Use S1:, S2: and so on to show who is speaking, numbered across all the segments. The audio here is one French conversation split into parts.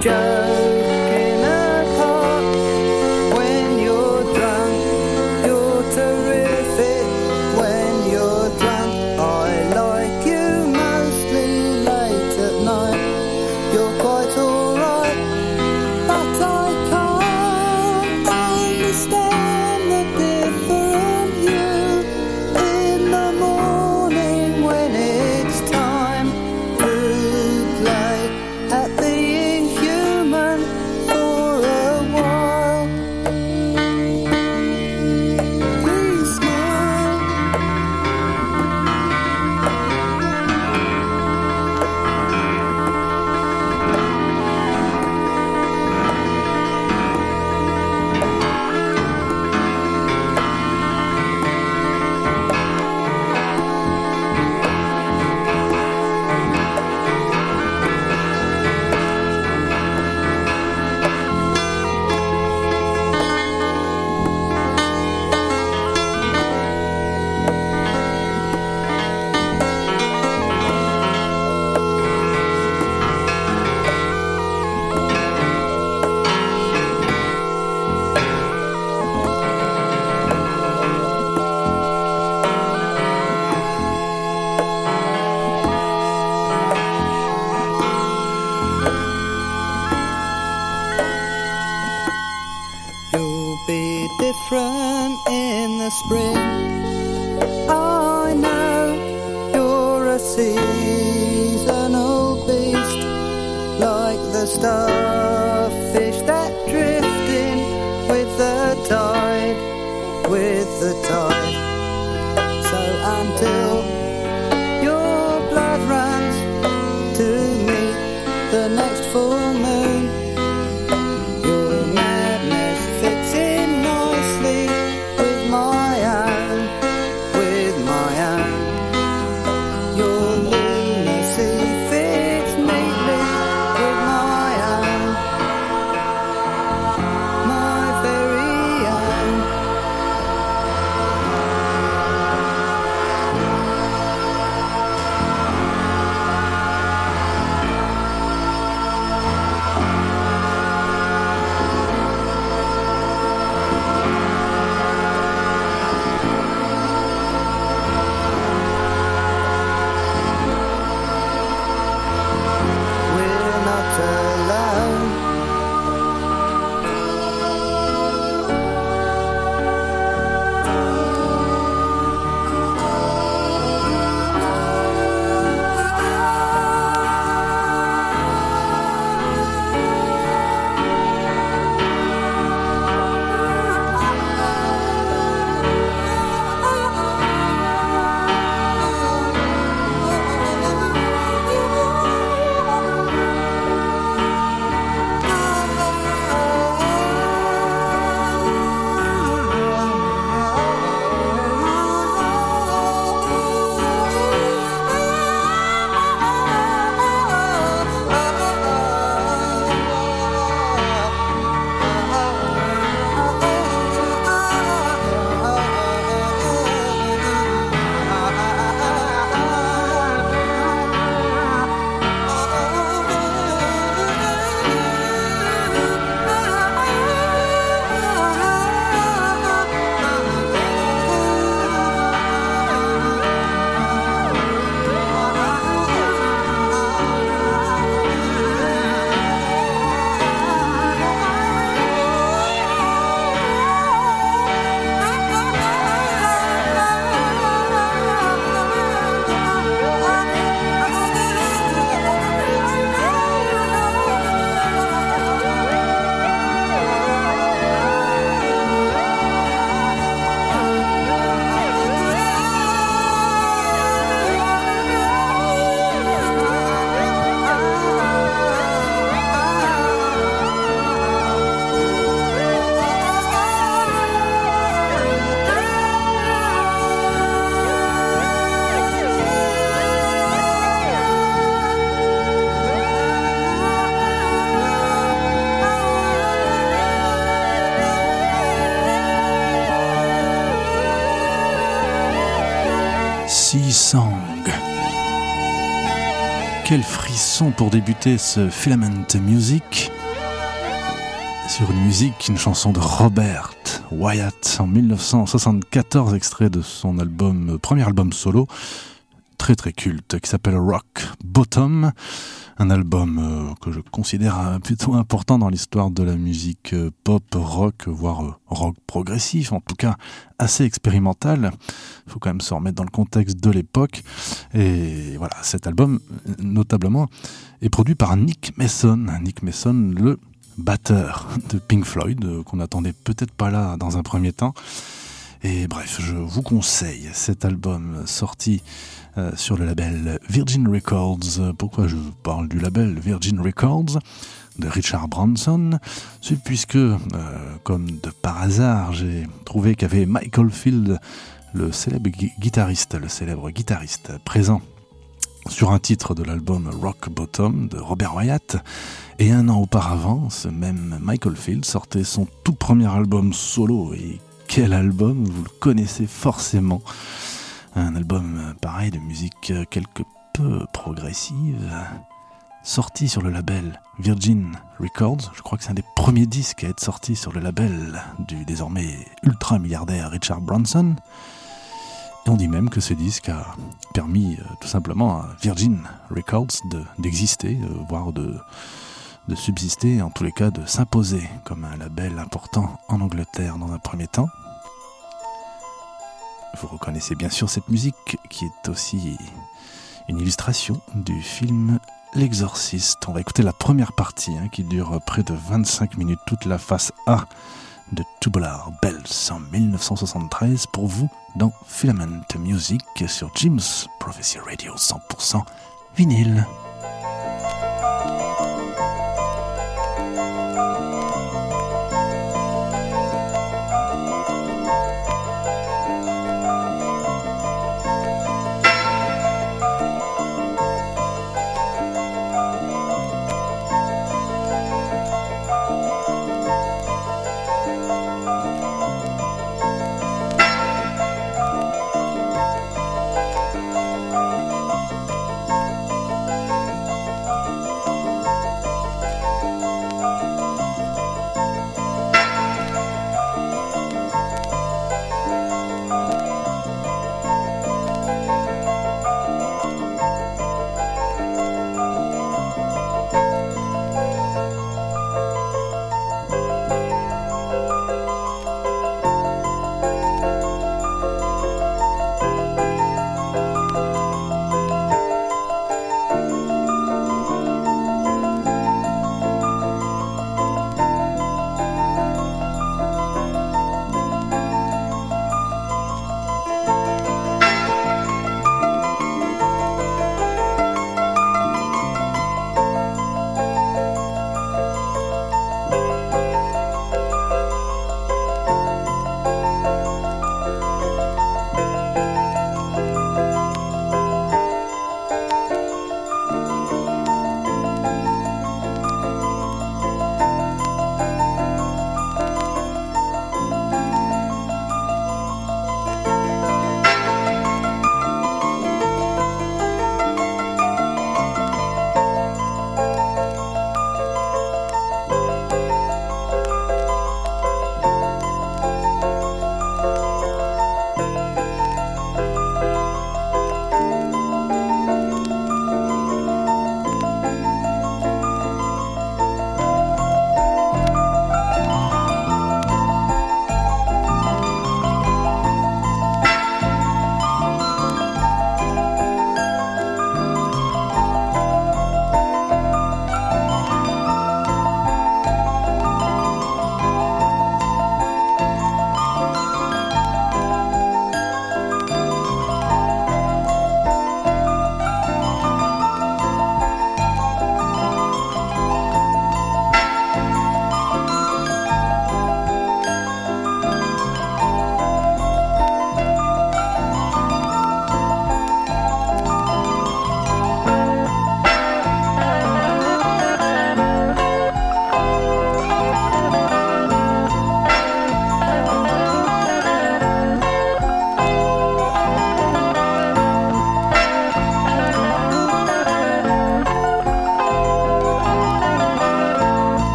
S1: just until
S2: pour débuter ce Filament Music sur une musique, une chanson de Robert Wyatt en 1974, extrait de son premier album solo, très très culte, qui s'appelle Rock Bottom un album euh, que je considère euh, plutôt important dans l'histoire de la musique euh, pop, rock, voire rock progressif, en tout cas assez expérimental. Il faut quand même se remettre dans le contexte de l'époque. Et voilà, cet album, notablement, est produit par Nick Mason. Nick Mason, le batteur de Pink Floyd, qu'on n'attendait peut-être pas là dans un premier temps. Et bref, je vous conseille cet album sorti euh, sur le label Virgin Records. Pourquoi je parle du label Virgin Records de Richard Branson? C'est puisque, euh, comme de par hasard, j'ai trouvé qu'il y avait Michael Field, le célèbre guitariste, le célèbre guitariste présent sur un titre de l'album Rock Bottom de Robert Wyatt. Et un an auparavant, ce même Michael Field sortait son tout premier album solo. Et quel album, vous le connaissez forcément. Un album euh, pareil de musique euh, quelque peu progressive, sorti sur le label Virgin Records. Je crois que c'est un des premiers disques à être sorti sur le label du désormais ultra milliardaire Richard Branson. Et on dit même que ce disque a permis euh, tout simplement à Virgin Records d'exister, voire de, de subsister, en tous les cas de s'imposer comme un label important en Angleterre dans un premier temps. Vous reconnaissez bien sûr cette musique qui est aussi une illustration du film L'Exorciste. On va écouter la première partie hein, qui dure près de 25 minutes, toute la face A de Tubular Bells en 1973 pour vous dans Filament Music sur Jim's Prophecy Radio 100% vinyle.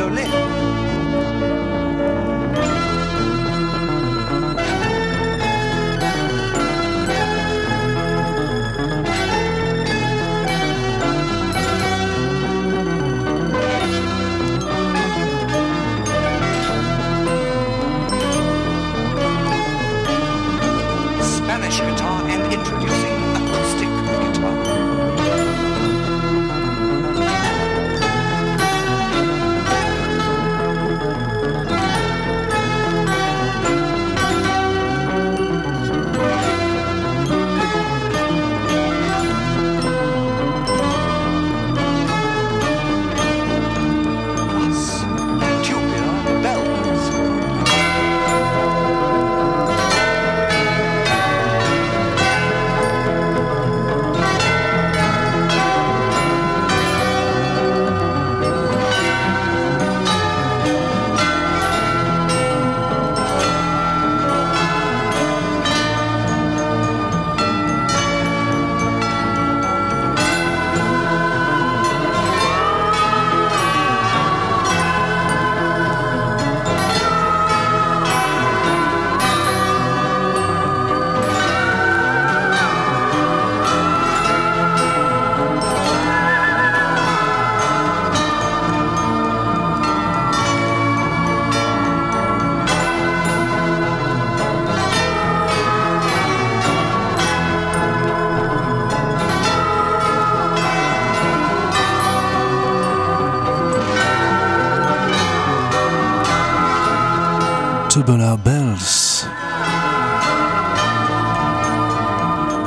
S2: índole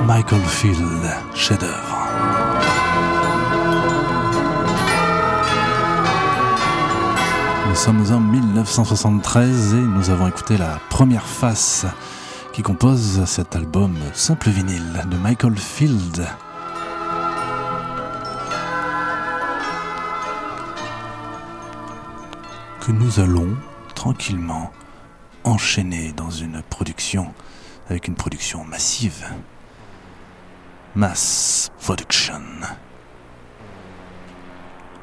S2: Michael Field, chef-d'œuvre. Nous sommes en 1973 et nous avons écouté la première face qui compose cet album simple vinyle de Michael Field. Que nous allons tranquillement enchaîner dans une production avec une production massive. Mass Production.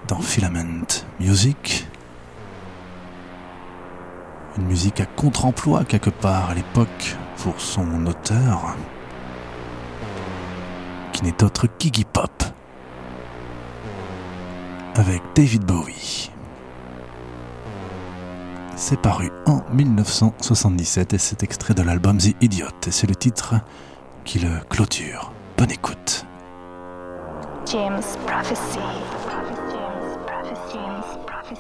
S2: Dans Filament Music, une musique à contre-emploi quelque part à l'époque pour son auteur, qui n'est autre qu'Iggy Pop, avec David Bowie. C'est paru en 1977 et c'est extrait de l'album The Idiot et c'est le titre qui le clôture. Bonne écoute.
S3: James Prophecy. James, Prophet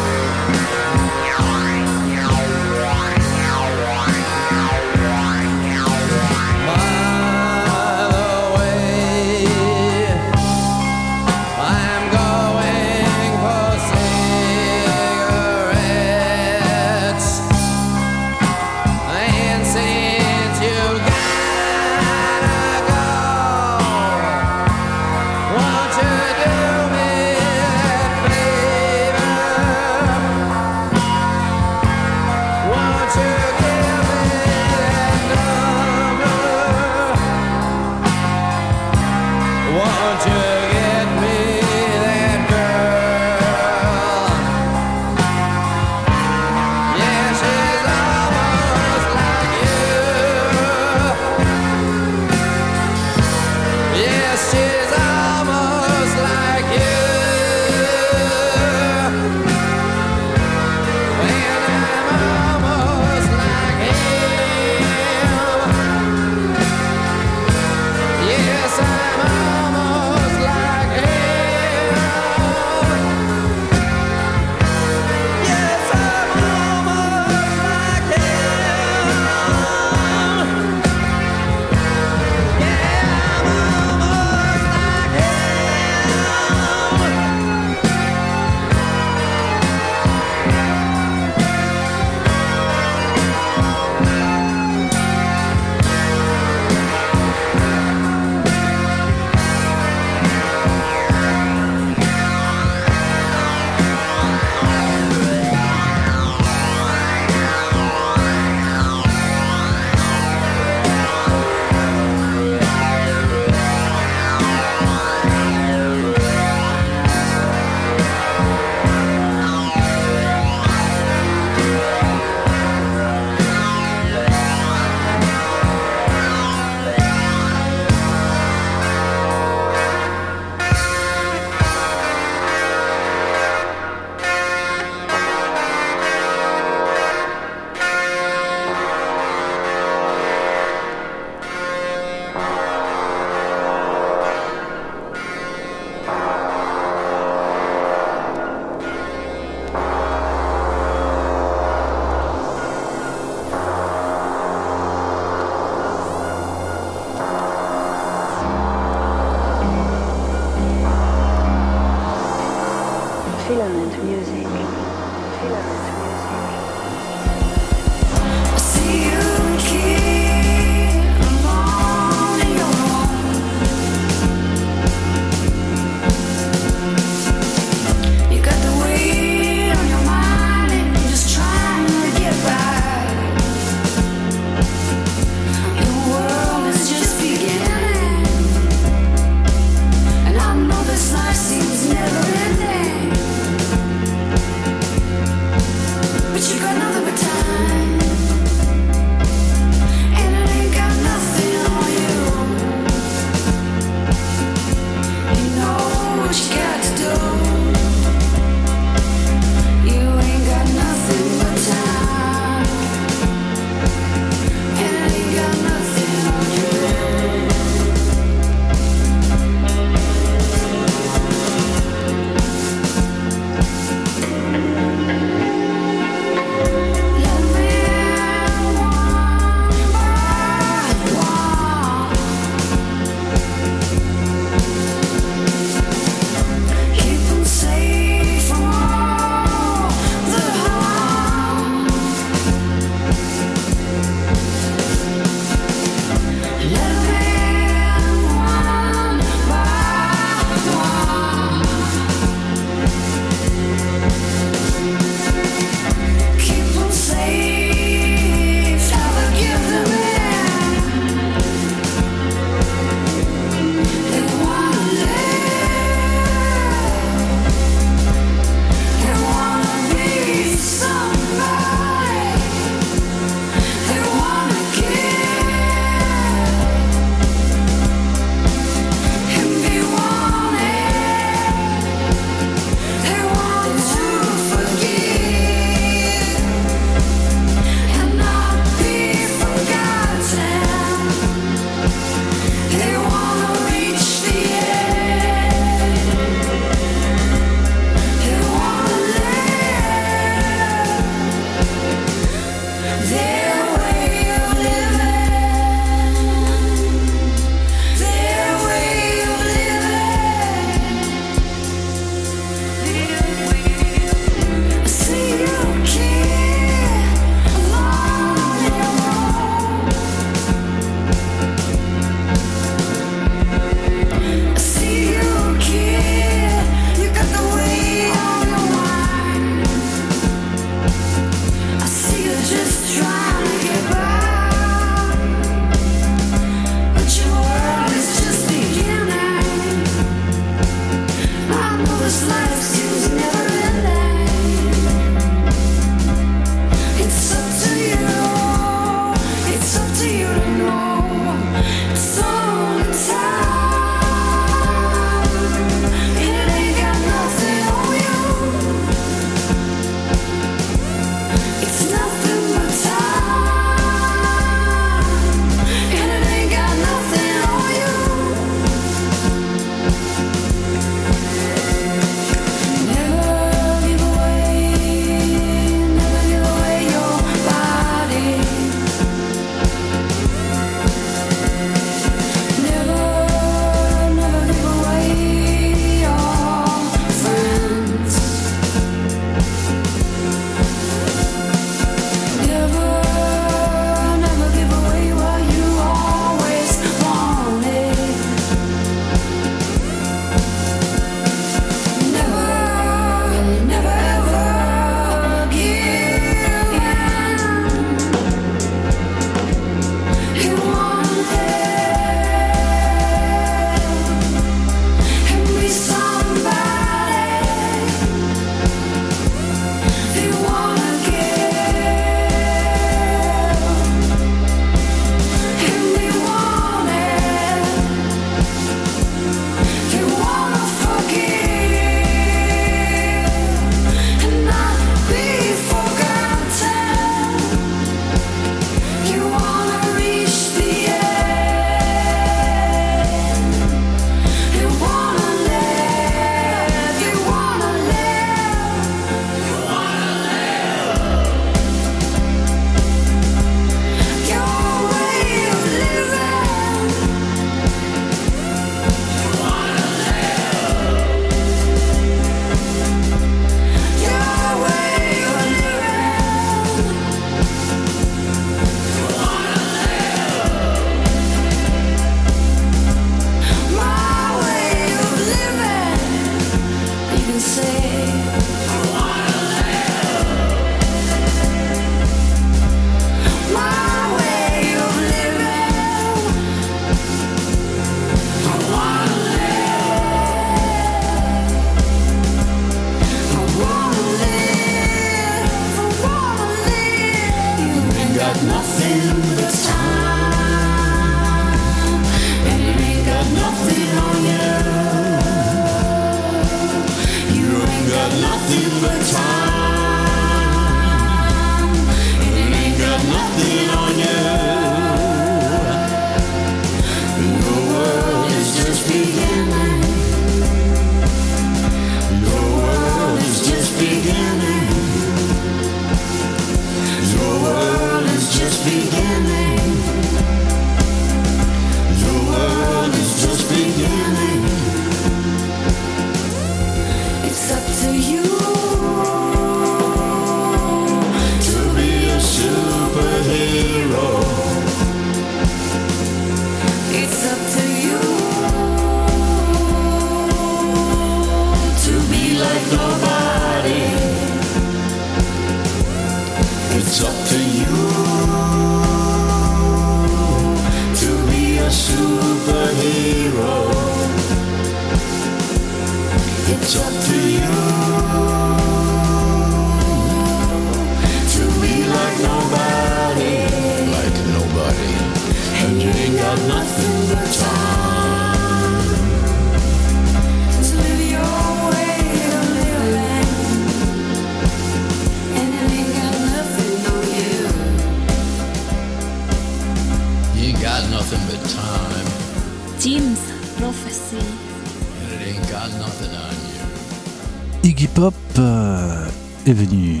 S2: est venu,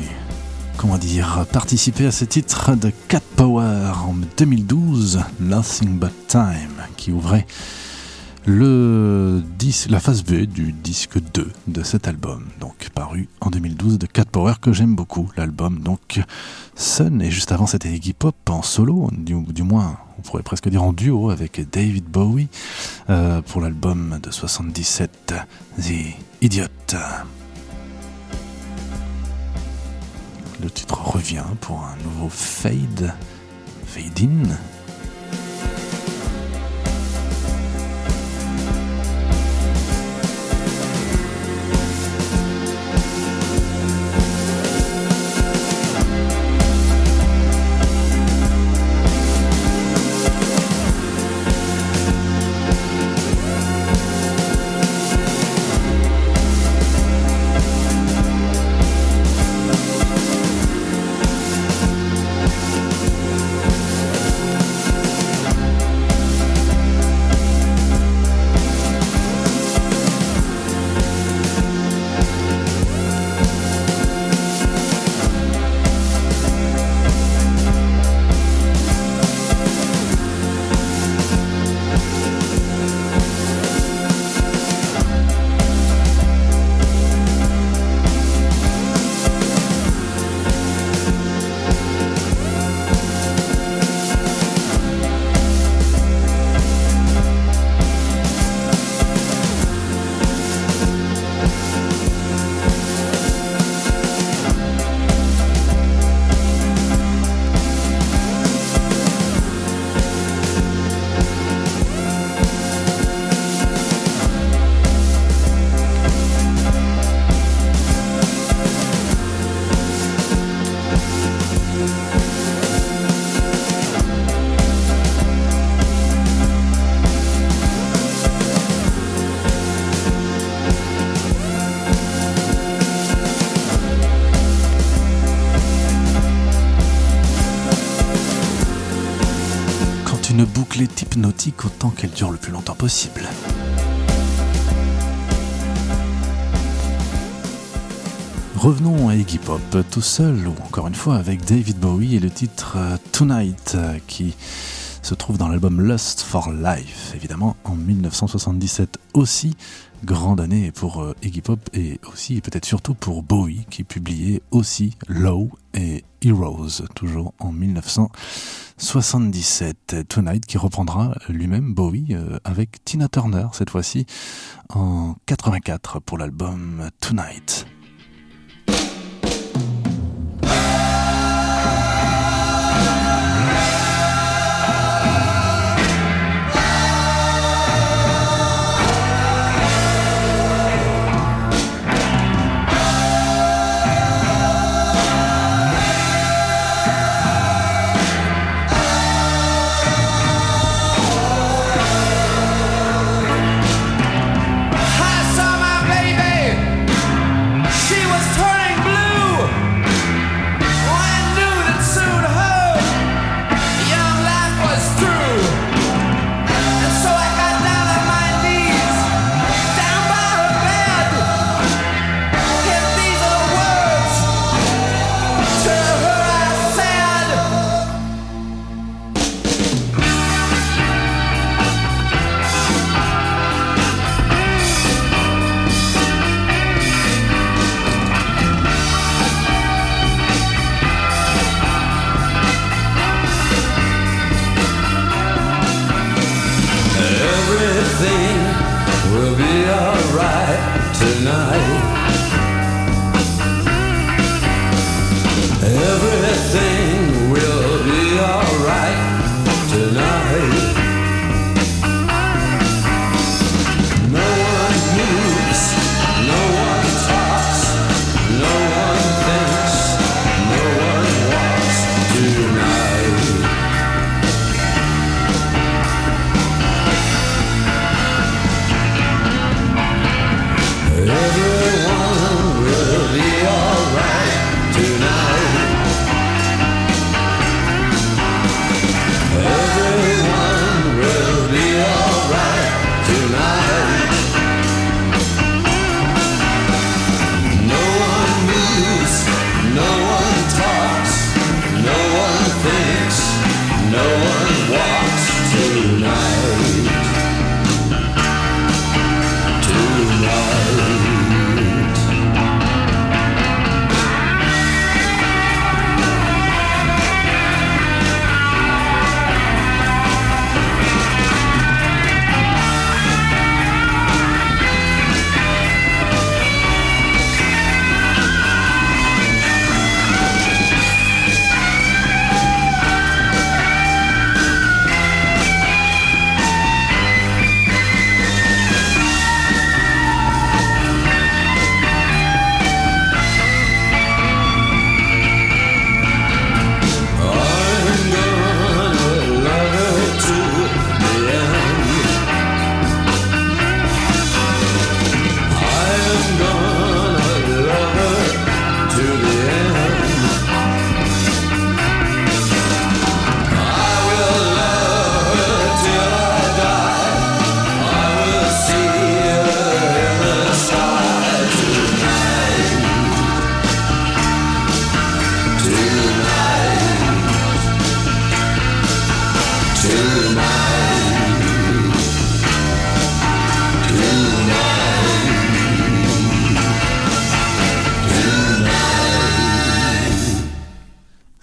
S2: comment dire, participer à ce titre de Cat Power en 2012, Nothing But Time, qui ouvrait la phase B du disque 2 de cet album, donc paru en 2012 de Cat Power, que j'aime beaucoup, l'album donc Sun, et juste avant c'était Iggy Pop en solo, du, du moins on pourrait presque dire en duo avec David Bowie, euh, pour l'album de 77, The Idiot. Le titre revient pour un nouveau fade, fade in. Hypnotique, autant qu'elle dure le plus longtemps possible. Revenons à Iggy Pop, tout seul, ou encore une fois avec David Bowie et le titre euh, Tonight, euh, qui se trouve dans l'album Lust for Life, évidemment en 1977 aussi. Grande année pour euh, Iggy Pop et aussi peut-être surtout pour Bowie qui publiait aussi Low et Heroes, toujours en 1977. Tonight qui reprendra lui-même Bowie euh, avec Tina Turner cette fois-ci en 84 pour l'album Tonight.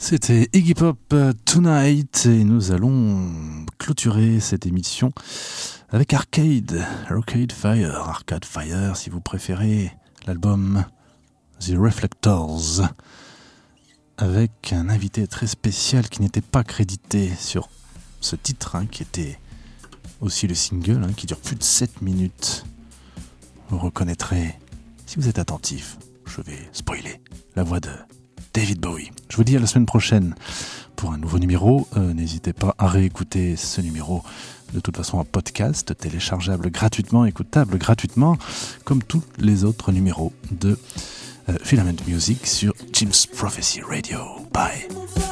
S4: C'était Iggy Pop euh, Tonight et nous allons clôturer cette émission avec Arcade, Arcade Fire, Arcade Fire si vous préférez, l'album The Reflectors avec un invité très spécial qui n'était pas crédité sur ce titre hein, qui était aussi le single hein, qui dure plus de 7 minutes. Vous reconnaîtrez, si vous êtes attentif, je vais spoiler la voix de David Bowie. Je vous dis à la semaine prochaine pour un nouveau numéro. Euh, n'hésitez pas à réécouter ce numéro de toute façon en podcast, téléchargeable gratuitement, écoutable gratuitement, comme tous les autres numéros de euh, Filament Music sur Jim's Prophecy Radio. Bye.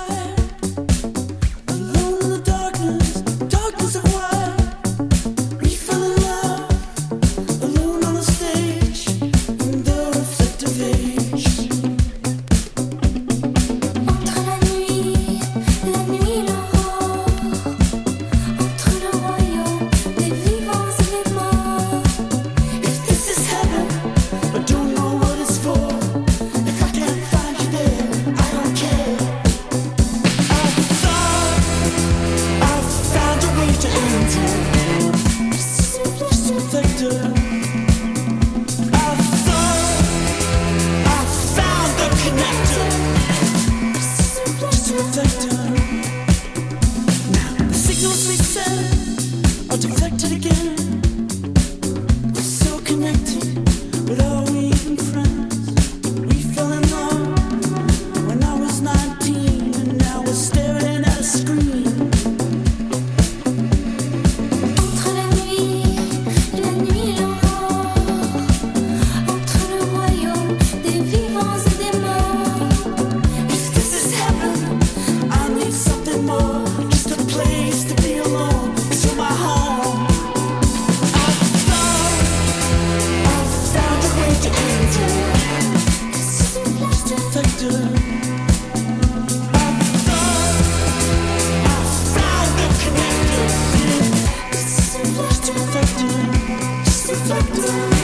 S5: Thank you.